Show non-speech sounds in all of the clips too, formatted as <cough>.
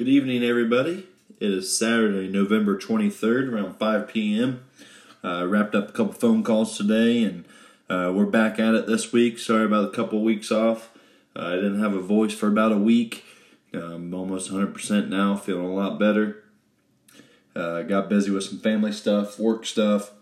Good evening, everybody. It is Saturday, November 23rd, around 5 p.m. Uh, wrapped up a couple phone calls today, and uh, we're back at it this week. Sorry about a couple weeks off. Uh, I didn't have a voice for about a week. I'm almost 100% now, feeling a lot better. Uh, got busy with some family stuff, work stuff.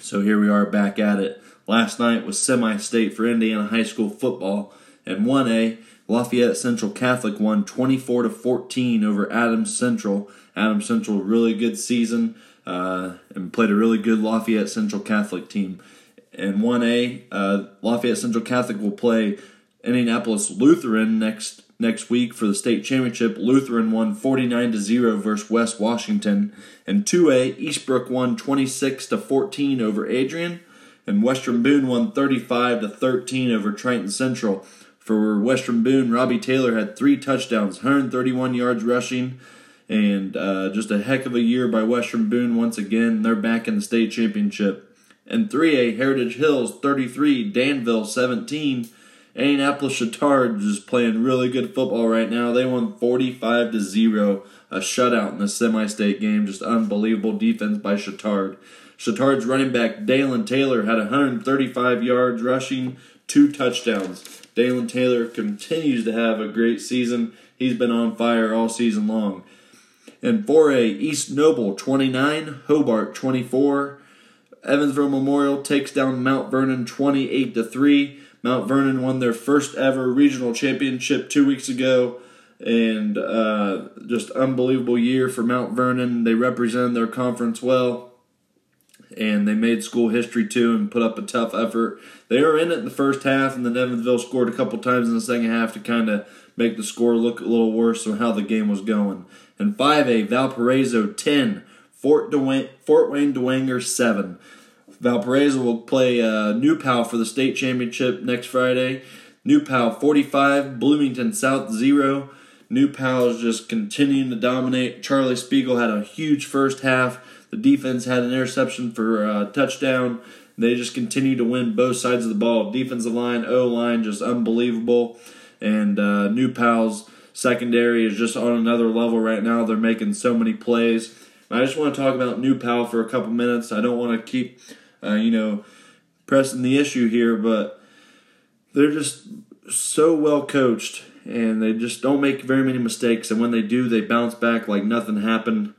So here we are back at it. Last night was semi state for Indiana high school football, and 1A Lafayette Central Catholic won 24 to 14 over Adams Central. Adams Central really good season uh, and played a really good Lafayette Central Catholic team. And 1A, uh, Lafayette Central Catholic will play Indianapolis Lutheran next next week for the state championship. Lutheran won 49 to 0 versus West Washington. And 2A, Eastbrook won 26 to 14 over Andrean. And Western Boone won 35 to 13 over Triton Central. For Western Boone, Robbie Taylor had three touchdowns, 131 yards rushing, and uh, just a heck of a year by Western Boone once again. They're back in the state championship. And 3A, Heritage Hills 33, Danville 17. Indianapolis Chatard is playing really good football right now. They won 45 to 0, a shutout in the semi state game. Just unbelievable defense by Chatard. Chatard's running back Dalen Taylor had 135 yards rushing, two touchdowns. Dalen Taylor continues to have a great season. He's been on fire all season long. And 4A, East Noble 29, Hobart 24. Evansville Memorial takes down Mount Vernon 28 to 3. Mount Vernon won their first ever regional championship two weeks ago, and uh, just unbelievable year for Mount Vernon. They represented their conference well and they made school history too and put up a tough effort. They were in it in the first half, and then Evansville scored a couple times in the second half to kind of make the score look a little worse on how the game was going. And 5A, Valparaiso 10, Fort, Dwayne, Fort Wayne Dwenger 7. Valparaiso will play uh, New Pal for the state championship next Friday. New Pal 45, Bloomington South 0. New Pal is just continuing to dominate. Charlie Spegal had a huge first half the defense had an interception for a touchdown. They just continue to win both sides of the ball. Defensive line, O line, just unbelievable. And uh, New Pal's secondary is just on another level right now. They're making so many plays. I just want to talk about New Pal for a couple minutes. I don't want to keep, uh, you know, pressing the issue here, but they're just so well coached and they just don't make very many mistakes. And when they do, they bounce back like nothing happened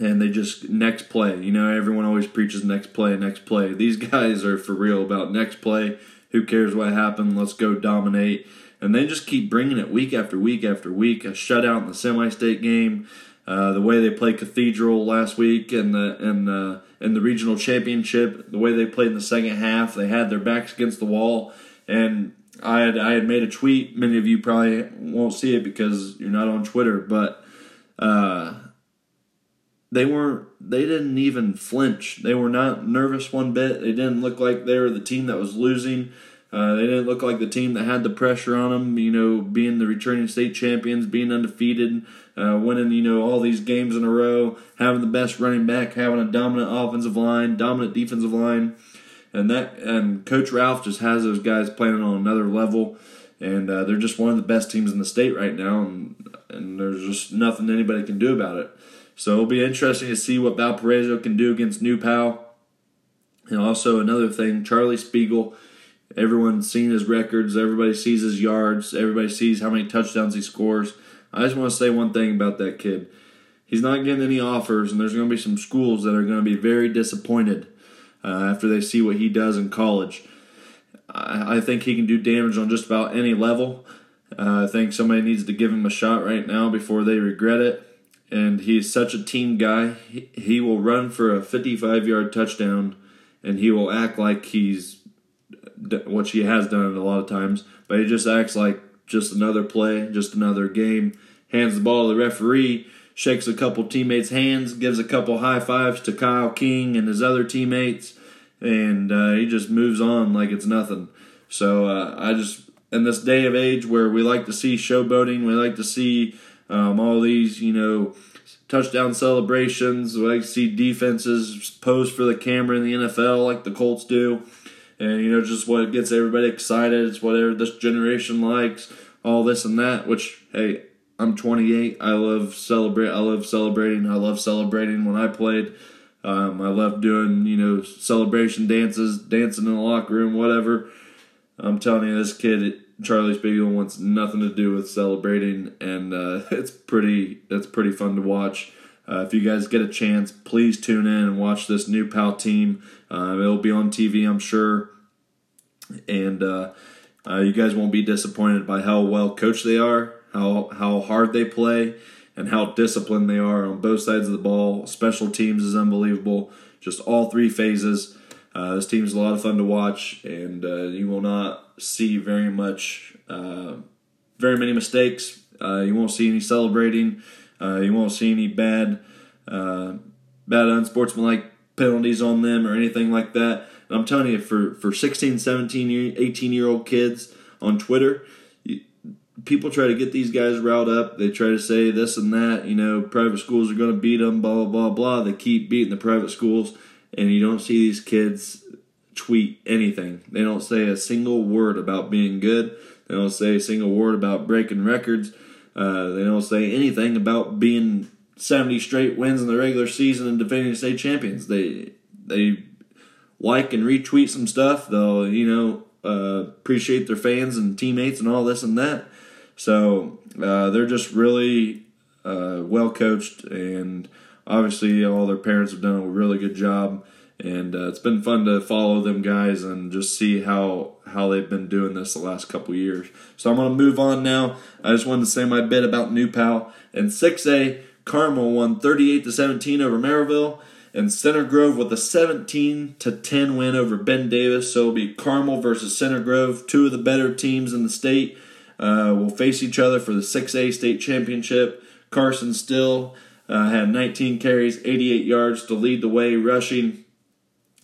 and they just next play. You know, everyone always preaches next play, next play. These guys are for real about next play. Who cares what happened? Let's go dominate. And they just keep bringing it week after week after week. A shutout in the semi-state game. Uh, the way they played Cathedral last week and the and the in the regional championship, the way they played in the second half, they had their backs against the wall. And I had I had made a tweet. Many of you probably won't see it because you're not on Twitter, but uh, they weren't they didn't even flinch. They were not nervous one bit. They didn't look like they were the team that was losing. Uh, they didn't look like the team that had the pressure on them you know being the returning state champions being undefeated uh, winning you know all these games in a row having the best running back having a dominant offensive line dominant defensive line. And that and coach ralph just has those guys playing on another level. And uh, they're just one of the best teams in the state right now. And, and there's just nothing anybody can do about it so it'll be interesting to see what Valparaiso can do against New Pal. And also another thing, Charlie Spegal. Everyone's seen his records. Everybody sees his yards. Everybody sees how many touchdowns he scores. I just want to say one thing about that kid. He's not getting any offers, and there's going to be some schools that are going to be very disappointed uh, after they see what he does in college. I, I, think he can do damage on just about any level. Uh, I think somebody needs to give him a shot right now before they regret it and he's such a team guy. He, he will run for a 55 yard touchdown, and he will act like he's what he has done a lot of times, but he just acts like just another play, just another game. Hands the ball to the referee, shakes a couple teammates' hands, gives a couple high fives to Kyle King and his other teammates, and uh, he just moves on like it's nothing. So uh, I just, in this day of age where we like to see showboating, we like to see um, all these, you know, touchdown celebrations. Like see defenses pose for the camera in the NFL like the Colts do. And, you know, just what gets everybody excited. It's whatever this generation likes, all this and that, which, hey, I'm 28. I love celebrate. I love celebrating. I love celebrating when I played. Um, I love doing you know celebration dances, dancing in the locker room, whatever. I'm telling you, this kid Charlie Spegal wants nothing to do with celebrating, and uh, <laughs> it's pretty. It's pretty fun to watch. Uh, if you guys get a chance, please tune in and watch this new PAL team. Uh, it'll be on TV, I'm sure, and uh, uh, you guys won't be disappointed by how well coached they are, how how hard they play, and how disciplined they are on both sides of the ball. Special teams is unbelievable. Just all three phases. Uh, this team is a lot of fun to watch, and you will not see very much, uh, very many mistakes. Uh, you won't see any celebrating. Uh, you won't see any bad, uh, bad unsportsmanlike penalties on them or anything like that. And I'm telling you, for for 16, 17, 18 year old kids on Twitter, you, people try to get these guys riled up. They try to say this and that. You know, private schools are going to beat them. Blah blah blah blah. They keep beating the private schools and you don't see these kids tweet anything. They don't say a single word about being good. They don't say a single word about breaking records. Uh, they don't say anything about being 70 straight wins in the regular season and defending state champions. They they like and retweet some stuff. They'll you know uh, appreciate their fans and teammates and all this and that. So uh, they're just really uh, well coached and obviously all their parents have done a really good job and uh, it's been fun to follow them guys and just see how how they've been doing this the last couple years. So I'm going to move on now. I just wanted to say my bit about New Pal and 6A. Carmel won 38 to 17 over Merrillville, and Center Grove with a 17 to 10 win over Ben Davis. So it'll be Carmel versus Center Grove, two of the better teams in the state. Uh, will face each other for the 6A state championship. Carson Steele uh, had 19 carries, 88 yards to lead the way rushing.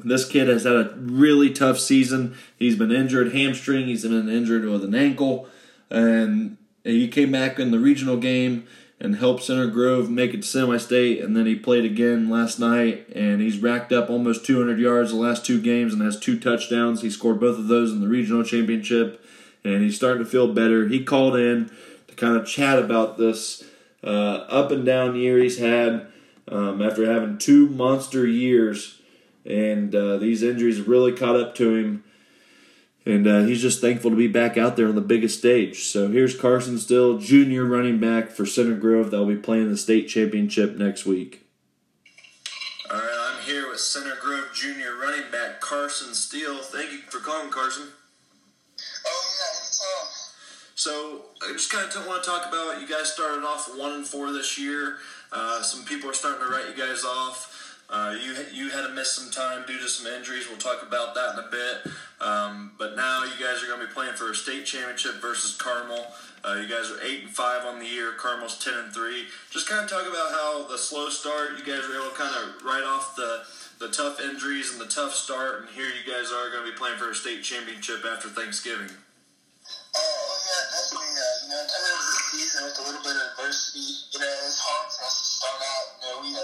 This kid has had a really tough season. He's been injured, hamstring. He's been injured with an ankle, and he came back in the regional game and helped Center Grove make it to semi-state. And then he played again last night, and he's racked up almost 200 yards the last two games and has two touchdowns. He scored both of those in the regional championship, and he's starting to feel better. He called in to kind of chat about this uh, up and down year he's had um, after having two monster years, and uh, these injuries really caught up to him. And uh, he's just thankful to be back out there on the biggest stage. So here's Carson Steele, junior running back for Center Grove. They'll be playing the state championship next week. All right, I'm here with Center Grove junior running back Carson Steele. Thank you for calling, Carson. Oh yeah, anytime. So I just kind of want to talk about you guys started off one and four this year. Uh, some people are starting to write you guys off. Uh, you you had to miss some time due to some injuries. We'll talk about that in a bit. Um, but now you guys are going to be playing for a state championship versus Carmel. Uh, you guys are eight and five on the year. Carmel's ten and three. Just kind of talk about how the slow start. You guys were able to kind of write off the the tough injuries and the tough start, and here you guys are going to be playing for a state championship after Thanksgiving. Oh yeah, definitely. Uh, you know, coming into the season with a little bit of adversity, you know, it's hard for us to start out. You know, we uh,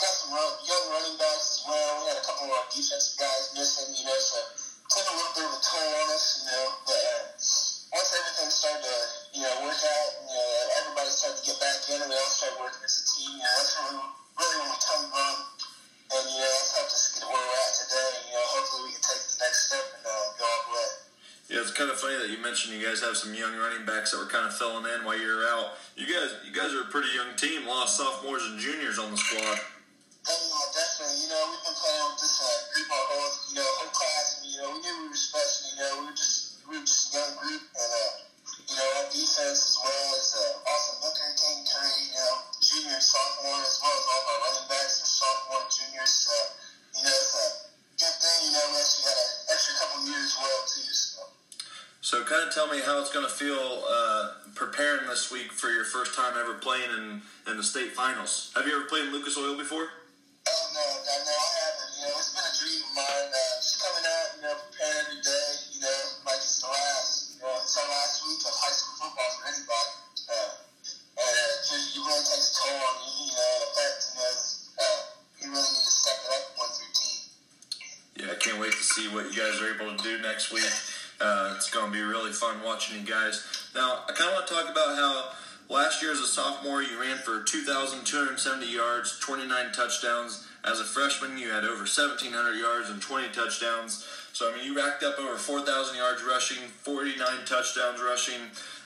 got some young defensive guys missing. You know, so took a little bit of a toll on us. You know, but uh, once everything started to you know work out, and, you know, everybody started to get back in, and we all started working as a team. You know, that's really really when we come run, and you know, that's helped us get where we're at today. You know, hopefully we can take the next step and uh, go all the way. Yeah, it's kind of funny that you mentioned you guys have some young running backs that were kind of filling in while you were out. You guys, you guys are a pretty young team. A lot of sophomores and juniors on the squad. First time ever playing in, in the state finals. Have you ever played in Lucas Oil before? Oh no, no, no, I haven't. You know, it's been a dream of mine. Uh, just coming out, you know, preparing every day. You know, like it's the last, you know, it's our last week of high school football for anybody. Uh, and uh, it really takes a toll on you. You know, it affects. You know, uh, you really need to step it up once your team. Yeah, I can't wait to see what you guys are able to do next week. Uh, it's going to be really fun watching you guys. Now, I kind of want to talk about how last year as a sophomore, you ran for 2,270 yards, 29 touchdowns. As a freshman, you had over 1,700 yards and 20 touchdowns. So, I mean, you racked up over 4,000 yards rushing, 49 touchdowns rushing.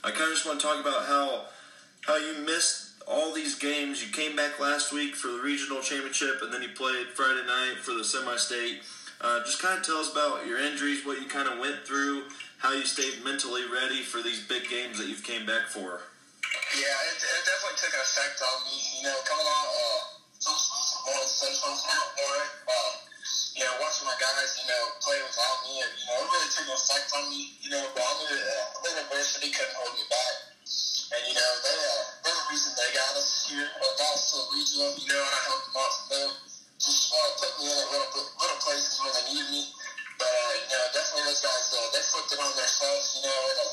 I kind of just want to talk about how how you missed all these games. You came back last week for the regional championship, and then you played Friday night for the semi-state. Uh, just kind of tell us about your injuries, what you kind of went through, how you stayed mentally ready for these big games that you've came back for. Yeah, it, it definitely took an effect on me. You know, coming out uh, going central it. Uh, you know, watching my guys, you know, play without me, you know, it really took an effect on me. You know, but I knew uh, a little adversity couldn't hold me back. And, you know, they, uh, they're the reason they got us here, or got to the regional, you know, and I helped them out from there. Just uh, put me in at little, little places where they needed me. But, uh, you know, definitely those guys, uh, they flipped it on themselves, you know, and, uh,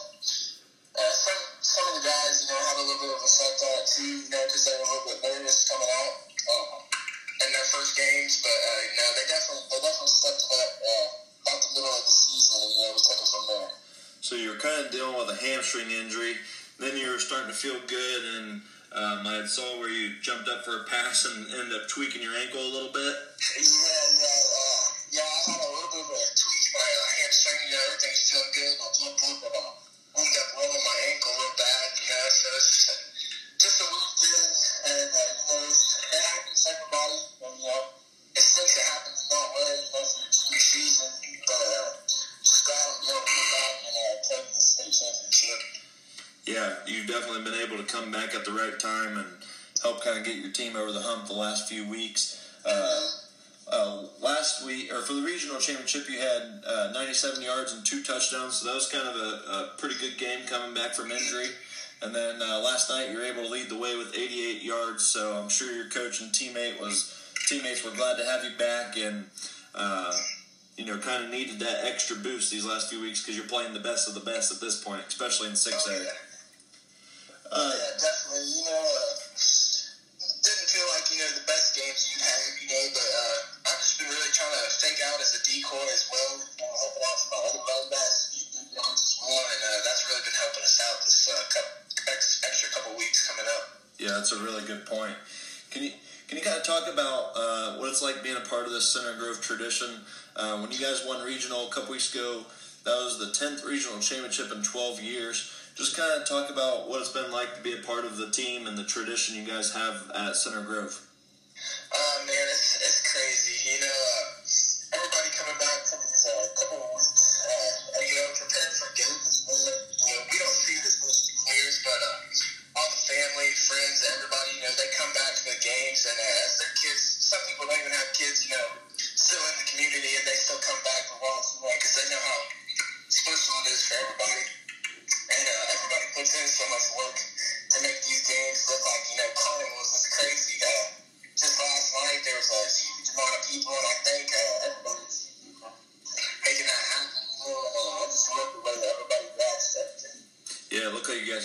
uh, some some of the guys, you know, had a little bit of on it too, you know, because they were a little bit nervous coming out um, in their first games. But uh, you know, they definitely they definitely stepped it up uh, about the middle of the season, and you know, we took it from there. So you're kind of dealing with a hamstring injury. Then you're starting to feel good, and um, I saw where you jumped up for a pass and ended up tweaking your ankle a little bit. <laughs> Yeah, yeah, uh, yeah. I had a little bit of a tweak my uh, hamstring. You know, everything's still good. I jumped up, but uh, Yeah, you've definitely been able to come back at the right time and help kind of get your team over the hump the last few weeks. Uh, uh, last week, or for the regional championship, you had uh, 97 yards and two touchdowns, so that was kind of a pretty good game coming back from injury. And then uh, last night, you were able to lead the way with 88 yards, so I'm sure your coach and teammate was teammates were glad to have you back, and uh, you know, kind of needed that extra boost these last few weeks because you're playing the best of the best at this point, especially in 6A. Oh, yeah. Uh, yeah, definitely. You know, uh, didn't feel like you know the best games you had, you know, but uh, I've just been really trying to fake out as a decoy as well, you know, helping out my other that's a really good point. Can you can you kind of talk about uh, what it's like being a part of this Center Grove tradition? Uh, when you guys won regional a couple weeks ago, that was the tenth regional championship in twelve years. Just kind of talk about what it's been like to be a part of the team and the tradition you guys have at Center Grove.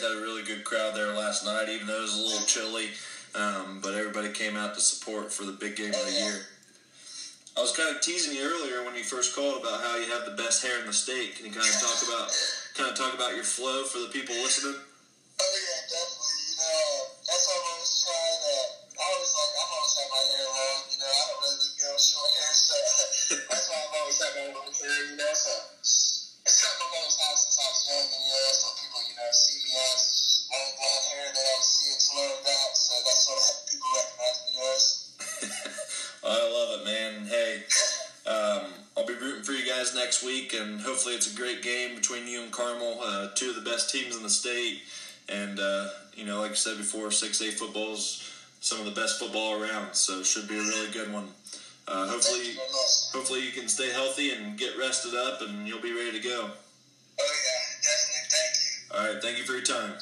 Had a really good crowd there last night, even though it was a little chilly. Um, but everybody came out to support for the big game of the year. I was kind of teasing you earlier when you first called about how you have the best hair in the state. Can you kind of talk about kind of talk about your flow for the people listening? Teams in the state. And uh, you know, like I said before, six A football's some of the best football around, so it should be a really good one. Uh, hopefully, you hopefully you can stay healthy and get rested up, and you'll be ready to go. Oh yeah, definitely. Thank you. All right, thank you for your time.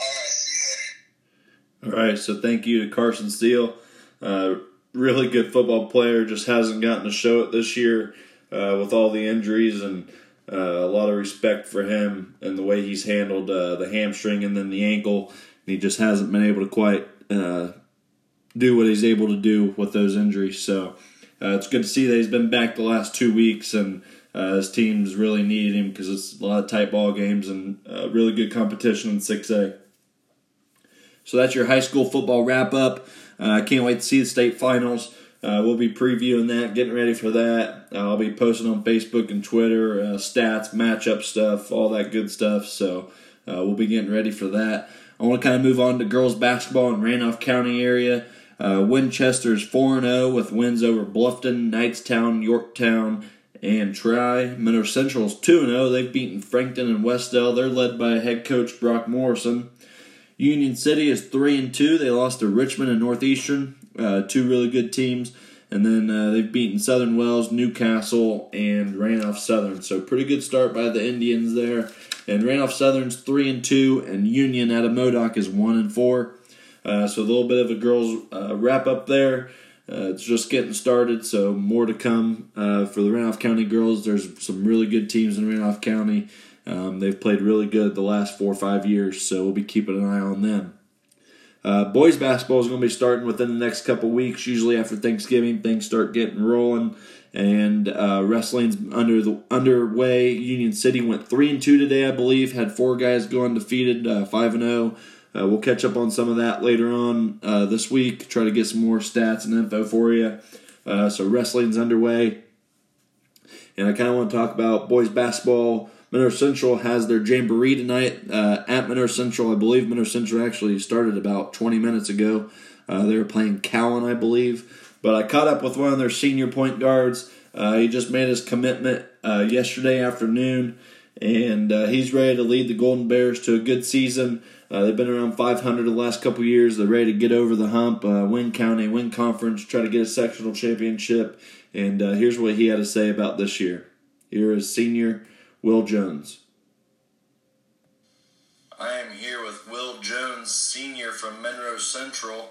All right, see you later. All right, so thank you to Carson Steele. Uh, really good football player, just hasn't gotten to show it this year uh, with all the injuries, and uh, a lot of respect for him and the way he's handled uh, the hamstring and then the ankle. He just hasn't been able to quite uh, do what he's able to do with those injuries. So uh, it's good to see that he's been back the last two weeks, and uh, his team's really needed him because it's a lot of tight ball games and uh, really good competition in 6A. So that's your high school football wrap up. I can't wait to see the state finals. Uh, we'll be previewing that, getting ready for that. Uh, I'll be posting on Facebook and Twitter uh, stats, matchup stuff, all that good stuff. So uh, we'll be getting ready for that. I want to kind of move on to girls basketball in Randolph County area. Uh, Winchester's 4 0 with wins over Bluffton, Knightstown, Yorktown, and Tri. Monroe Central's 2 0. They've beaten Frankton and Wes-Del. They're led by head coach Brock Morrison. Union City is 3 and 2. They lost to Richmond and Northeastern, uh, two really good teams. And then uh, they've beaten Southern Wells, Newcastle, and Randolph Southern. So pretty good start by the Indians there. And Randolph Southern's three and two, and Union out of Modoc is one and four. Uh, so a little bit of a girls uh, wrap up there. Uh, it's just getting started, so more to come uh, for the Randolph County girls. There's some really good teams in Randolph County. Um, they've played really good the last four or five years, so we'll be keeping an eye on them. Uh, boys basketball is going to be starting within the next couple weeks. Usually after Thanksgiving, things start getting rolling, and uh, wrestling's under the underway. Union City went three and two today, I believe. Had four guys go undefeated, uh, five and zero. Oh. Uh, we'll catch up on some of that later on uh, this week. Try to get some more stats and info for you. So wrestling's underway, and I kind of want to talk about boys basketball. Monroe Central has their jamboree tonight uh, at Monroe Central. I believe Monroe Central actually started about 20 minutes ago. Uh, they were playing Cowan, I believe. But I caught up with one of their senior point guards. Uh, he just made his commitment uh, yesterday afternoon, and uh, he's ready to lead the Golden Bears to a good season. Uh, they've been around 500 the last couple years. They're ready to get over the hump, win county, win conference, try to get a sectional championship. And here's what he had to say about this year. Here is senior Will Jones. I am here with Will Jones, senior from Monroe Central.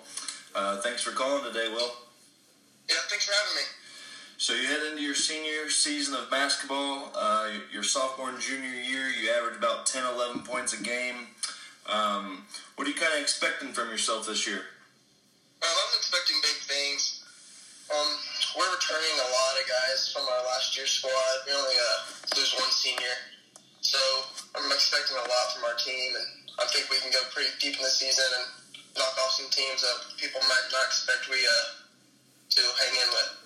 Uh, thanks for calling today, Will. Yeah, thanks for having me. So you head into your senior season of basketball. Uh, your sophomore and junior year, you averaged about 10, 11 points a game. Um, what are you kind of expecting from yourself this year? Well, I'm expecting big things. Um, we're returning a lot of guys from our last year's squad. We only uh, lose one senior, so I'm expecting a lot from our team, and I think we can go pretty deep in the season and knock off some teams that people might not expect we uh, to hang in with.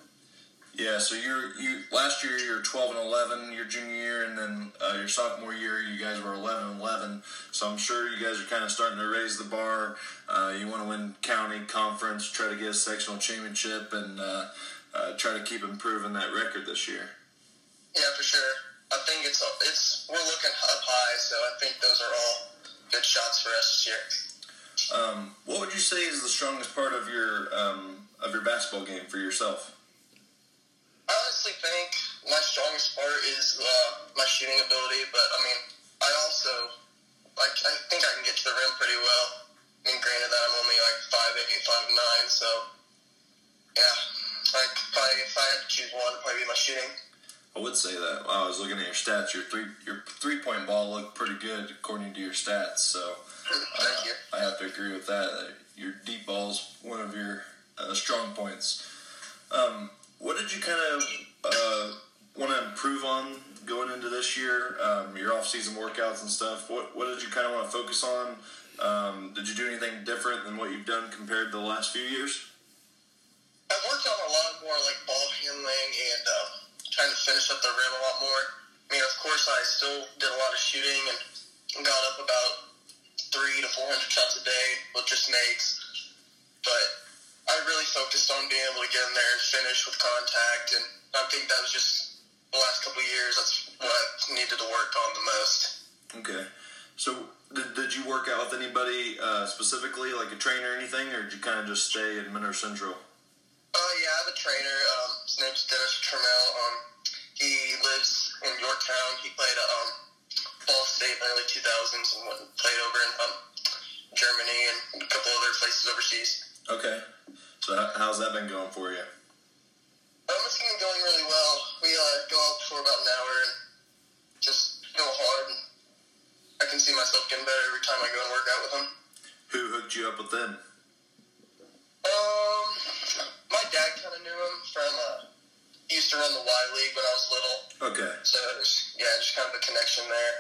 Yeah, so you're you last year you're 12 and 11 your junior year, and then uh, your sophomore year you guys were 11 and 11. So I'm sure you guys are kind of starting to raise the bar. Uh, you want to win county conference, try to get a sectional championship, and uh, uh, try to keep improving that record this year. Yeah, for sure. I think it's it's we're looking up high, so I think those are all good shots for us this year. Um, what would you say is the strongest part of your um, of your basketball game for yourself? I honestly think my strongest part is uh, my shooting ability, but I mean, I also like I think I can get to the rim pretty well. I mean, granted that I'm only like five eight, five nine, so yeah, like probably if I had to choose one, it'd probably be my shooting. I would say that. While I was looking at your stats, your three your three point ball looked pretty good according to your stats. So <laughs> Thank uh, you. I have to agree with that. Your deep ball's one of your uh, strong points. Um, what did you kind of uh, want to improve on going into this year? Um, your off-season workouts and stuff. What what did you kind of want to focus on? Um, did you do anything different than what you've done compared to the last few years? I've worked on a lot more like ball handling and uh, trying to finish up the rim a lot more. I mean, of course, I still did a lot of shooting and got up about three to four hundred shots a day with just makes, but I really focused on being able to get in there and finish with contact, and I think that was just the last couple of years. That's what I needed to work on the most. Okay, so did, did you work out with anybody uh, specifically, like a trainer or anything, or did you kind of just stay at Monroe Central? Uh, yeah, I have a trainer. Um, his name's Dennis Trammell. Um, he lives in Yorktown. He played at um, Ball State in the early 2000s and went and played over in um, Germany and a couple other places overseas. Okay. So how's that been going for you? Um, it's been going really well. We uh, go out for about an hour and just go hard. And I can see myself getting better every time I go and work out with him. Who hooked you up with them? Um, dad kind of knew him from. Uh, he used to run the Y League when I was little. Okay. So was, yeah, just kind of a connection there.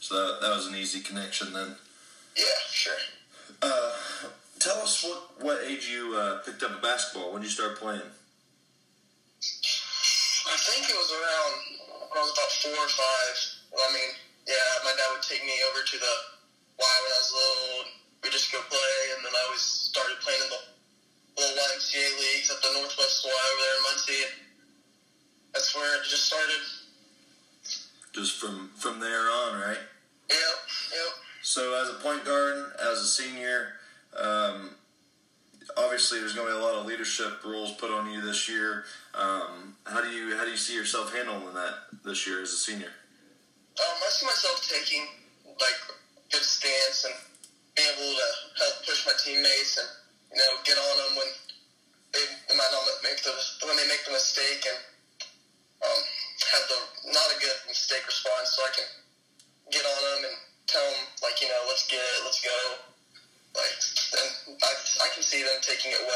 So that, that was an easy connection then. Yeah, sure. Uh, tell us what, what age you uh, picked up a basketball. When you start playing? I think it was around when I was about four or five. Well, I mean, yeah, my dad would take me over to the Y when I was little. We just go play, and then I always started playing in the little YMCA leagues at the Northwest Y over there in Muncie. That's where it just started. Just from from there on, right? Yep, yep. So, as a point guard, as a senior, um, obviously there's going to be a lot of leadership roles put on you this year. Um, how do you how do you see yourself handling that this year as a senior? Um, I see myself taking like good stance and being able to help push my teammates and you know get on them when they, they might not make the when they make the mistake and um, have the not a good mistake response, so I can get on them and tell them like you know let's get it, let's go. Like and I I can see them taking it well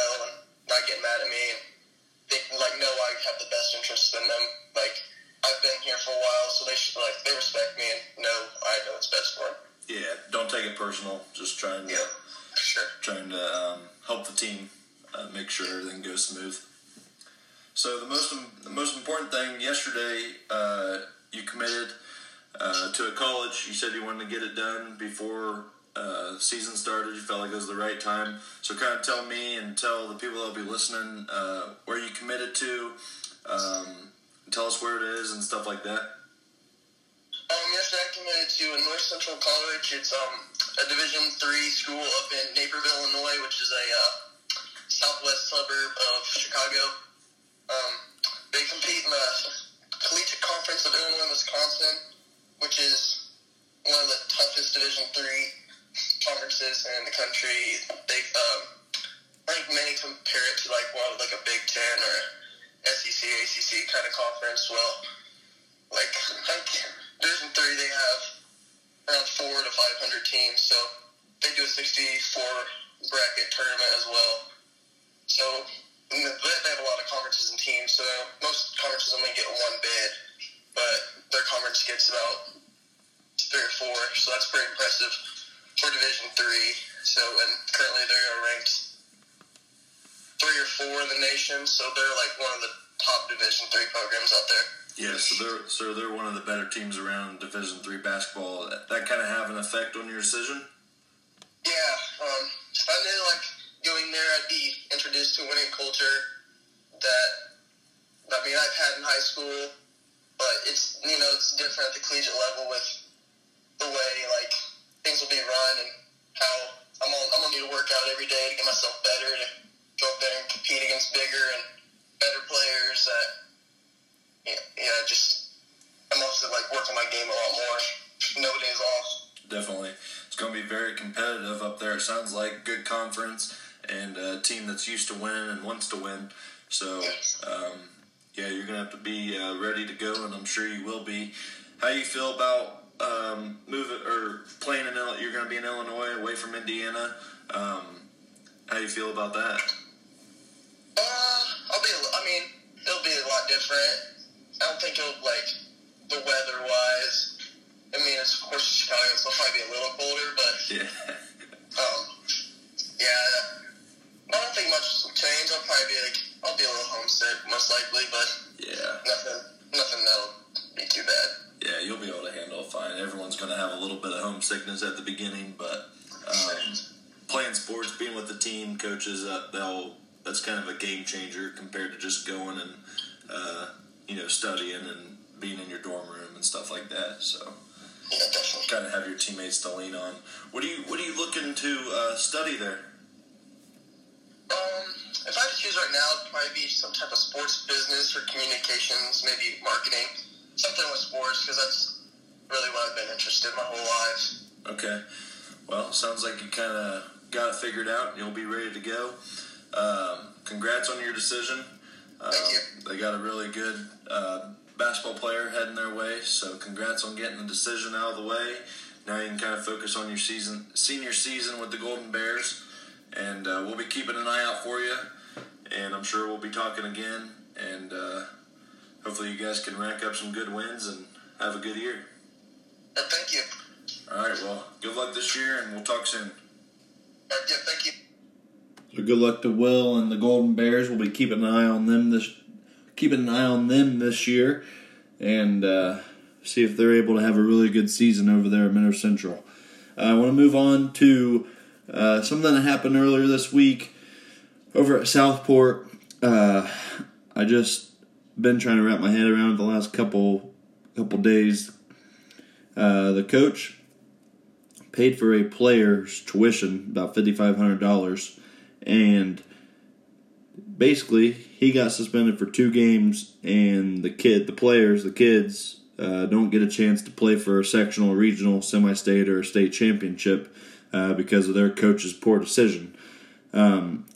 So the most the most important thing yesterday, uh, you committed uh, to a college. You said you wanted to get it done before uh, season started. You felt like it was the right time. So kind of tell me and tell the people that'll be listening uh, where you committed to. Um, tell us where it is and stuff like that. Um, yesterday I committed to a North Central College. It's um a Division three school up in Naperville, Illinois, which is a uh, southwest suburb of Chicago. Um, they compete in the Collegiate Conference of Illinois and Wisconsin, which is one of the toughest Division three conferences in the country. They um, I think many compare it to like one like a Big Ten or SEC, ACC kind of conference. Well, like like Division three, they have around four to five hundred teams, so they do a sixty-four bracket tournament as well. So and they have a lot of conferences and teams. So most conferences only get one bid, but their conference gets about three or four. So that's pretty impressive for Division three. So and currently they are ranked three or four in the nation. So they're like one of the top Division three programs out there. Yeah, so they're so they're one of the better teams around Division three basketball. That, that kind of have an effect on your decision. Yeah, um, I knew like going there, I'd be introduced to a winning culture that I mean I've had in high school, but it's you know it's different at the collegiate level with the way like things will be run and how I'm on, I'm gonna need to work out every day to get myself better to go up there and compete against bigger and better players that yeah, yeah just I'm also like working my game a lot more. No days off. Definitely, it's going to be very competitive up there. It sounds like good conference and a team that's used to winning and wants to win. So, um, yeah, you're going to have to be uh, ready to go, and I'm sure you will be. How you feel about um, moving or playing in? Ill- You're going to be in Illinois, away from Indiana. Um, how you feel about that? Uh, I'll be. I mean, it'll be a lot different. I don't think it'll like the weather wise. I mean, it's of course Chicago, so it'll probably be a little colder, but Yeah, um, team, coaches, uh, they'll that's kind of a game changer compared to just going and uh, you know studying and being in your dorm room and stuff like that. So Yeah, definitely. kind of have your teammates to lean on. What do you What are you looking to uh, study there? Um, if I had to choose right now, it'd probably be some type of sports business or communications, maybe marketing, something with sports, because that's really what I've been interested in my whole life. Okay. Well, sounds like you kind of got it figured out. and You'll be ready to go. Um, congrats on your decision. Uh, Thank you. They got a really good uh, basketball player heading their way, so congrats on getting the decision out of the way. Now you can kind of focus on your season, senior season with the Golden Bears, and uh, we'll be keeping an eye out for you. And I'm sure we'll be talking again, and uh, hopefully you guys can rack up some good wins and have a good year. Uh, thank you. All right. Well, good luck this year, and we'll talk soon. Yeah, thank you. So good luck to Will and the Golden Bears. We'll be keeping an eye on them this keeping an eye on them this year, and uh, see if they're able to have a really good season over there at Minnesota Central. Uh, I want to move on to uh, something that happened earlier this week over at Southport. Uh, I just been trying to wrap my head around the last couple couple days. Uh, the coach paid for a player's tuition, about fifty five hundred dollars, and basically he got suspended for two games, and the kid, the players, the kids uh, don't get a chance to play for a sectional, regional, semi-state, or a state championship uh, because of their coach's poor decision. Um,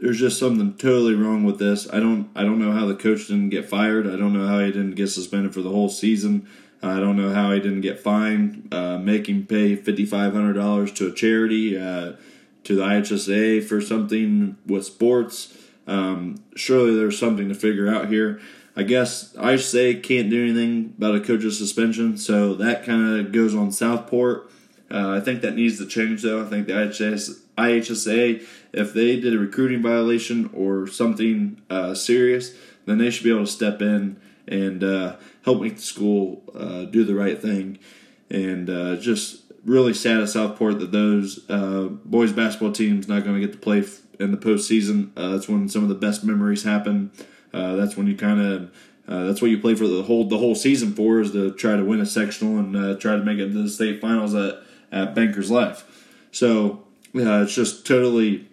there's just something totally wrong with this. I don't I don't know how the coach didn't get fired. I don't know how he didn't get suspended for the whole season. I don't know how he didn't get fined. Uh, make him pay fifty five hundred dollars to a charity, uh, to the IHSA for something with sports. Um, surely there's something to figure out here. I guess IHSA can't do anything about a coach's suspension, so that kind of goes on Southport. Uh, I think that needs to change, though. I think the IHS, IHSA, if they did a recruiting violation or something uh, serious, then they should be able to step in and uh, help make the school uh, do the right thing. And uh, just really sad at Southport that those uh, boys basketball teams not going to get to play in the postseason. that's when some of the best memories happen. that's when you kind of uh, that's what you play for the whole the whole season for is to try to win a sectional and uh, try to make it to the state finals at at Bankers Life. So uh, it's just totally.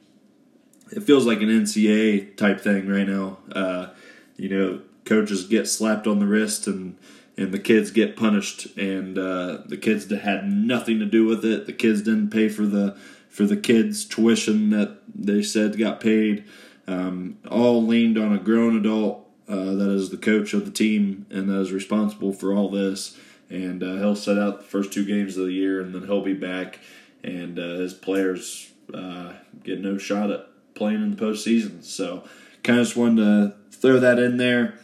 It feels like an NCAA type thing right now. Uh, you know, coaches get slapped on the wrist and and the kids get punished, and uh, the kids had nothing to do with it. The kids didn't pay for the for the kids' tuition that they said got paid. Um, all leaned on a grown adult uh, that is the coach of the team and that is responsible for all this and uh, he'll set out the first two games of the year, and then he'll be back, and uh, his players uh, get no shot at playing in the postseason. So, kind of just wanted to throw that in there.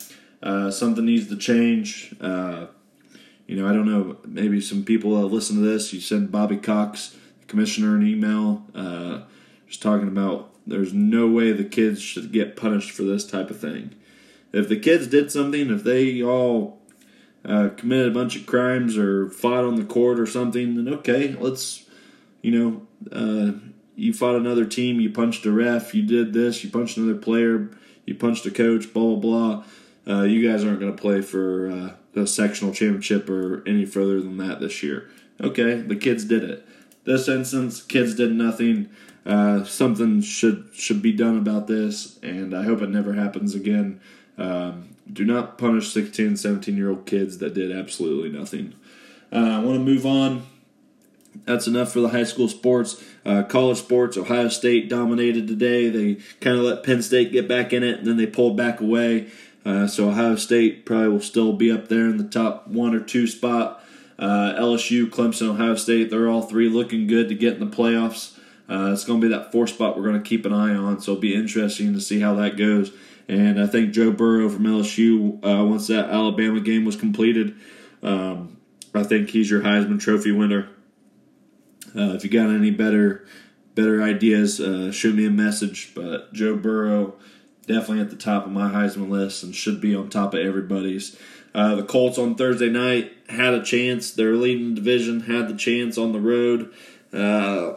Uh, something needs to change. Uh, you know, I don't know. Maybe some people that listen to this, you send Bobby Cox, the commissioner, an email, uh, just talking about there's no way the kids should get punished for this type of thing. If the kids did something, if they all uh, committed a bunch of crimes or fought on the court or something, then okay, let's, you know, uh, you fought another team, you punched a ref, you did this, you punched another player, you punched a coach, blah, blah, blah. Uh, you guys aren't going to play for uh, a sectional championship or any further than that this year. Okay, the kids did it. This instance, kids did nothing. Uh, something should should be done about this, and I hope it never happens again. Um, do not punish 16 17 year old kids that did absolutely nothing. Uh, I want to move on. That's enough for the high school sports. Uh, college sports, Ohio State dominated today. They kind of let Penn State get back in it, and then they pulled back away. Uh, so Ohio State probably will still be up there in the top one or two spot. Uh, LSU, Clemson, Ohio State, they're all three looking good to get in the playoffs. Uh, it's going to be that four spot we're going to keep an eye on, so it'll be interesting to see how that goes. And I think Joe Burrow from LSU, uh, once that Alabama game was completed, um, I think he's your Heisman Trophy winner. Uh, if you got any better better ideas, uh, shoot me a message. But Joe Burrow definitely at the top of my Heisman list and should be on top of everybody's. Uh, the Colts on Thursday night had a chance. They're leading the division, had the chance on the road. Uh,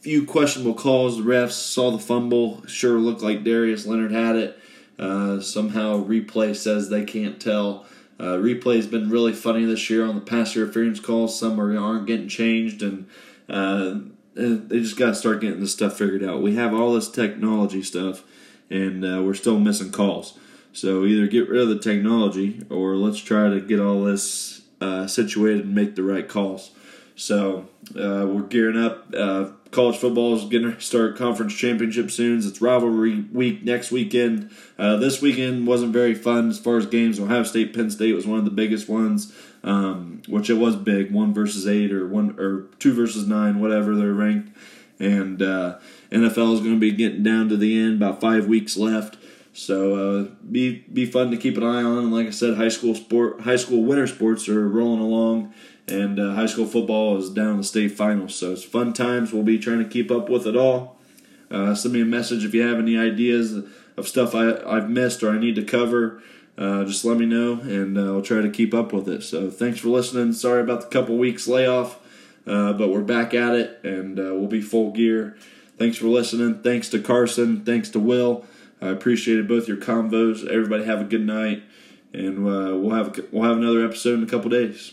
few questionable calls. The refs saw the fumble. Sure looked like Darius Leonard had it. Uh, somehow replay says they can't tell. Uh, replay's been really funny this year on the pass interference calls. Some are, aren't getting changed, and uh, they just got to start getting this stuff figured out. We have all this technology stuff, and uh, we're still missing calls. So either get rid of the technology, or let's try to get all this uh, situated and make the right calls. So uh, we're gearing up. Uh, college football is going <laughs> to start conference championship soon. It's rivalry week next weekend. Uh, this weekend wasn't very fun as far as games. Ohio State, Penn State was one of the biggest ones, um, which it was big. One versus eight or one or two versus nine, whatever they're ranked. And uh, NFL is going to be getting down to the end. About five weeks left. So uh, be be fun to keep an eye on. And like I said, high school sport, high school winter sports are rolling along and uh, high school football is down the state finals. So it's fun times. We'll be trying to keep up with it all. Uh, send me a message if you have any ideas of stuff I, I've missed or I need to cover. Uh, just let me know, and uh, I'll try to keep up with it. So thanks for listening. Sorry about the couple weeks layoff, uh, but we're back at it, and uh, we'll be full gear. Thanks for listening. Thanks to Carson. Thanks to Will. I appreciated both your convos. Everybody have a good night, and uh, we'll have we'll have another episode in a couple days.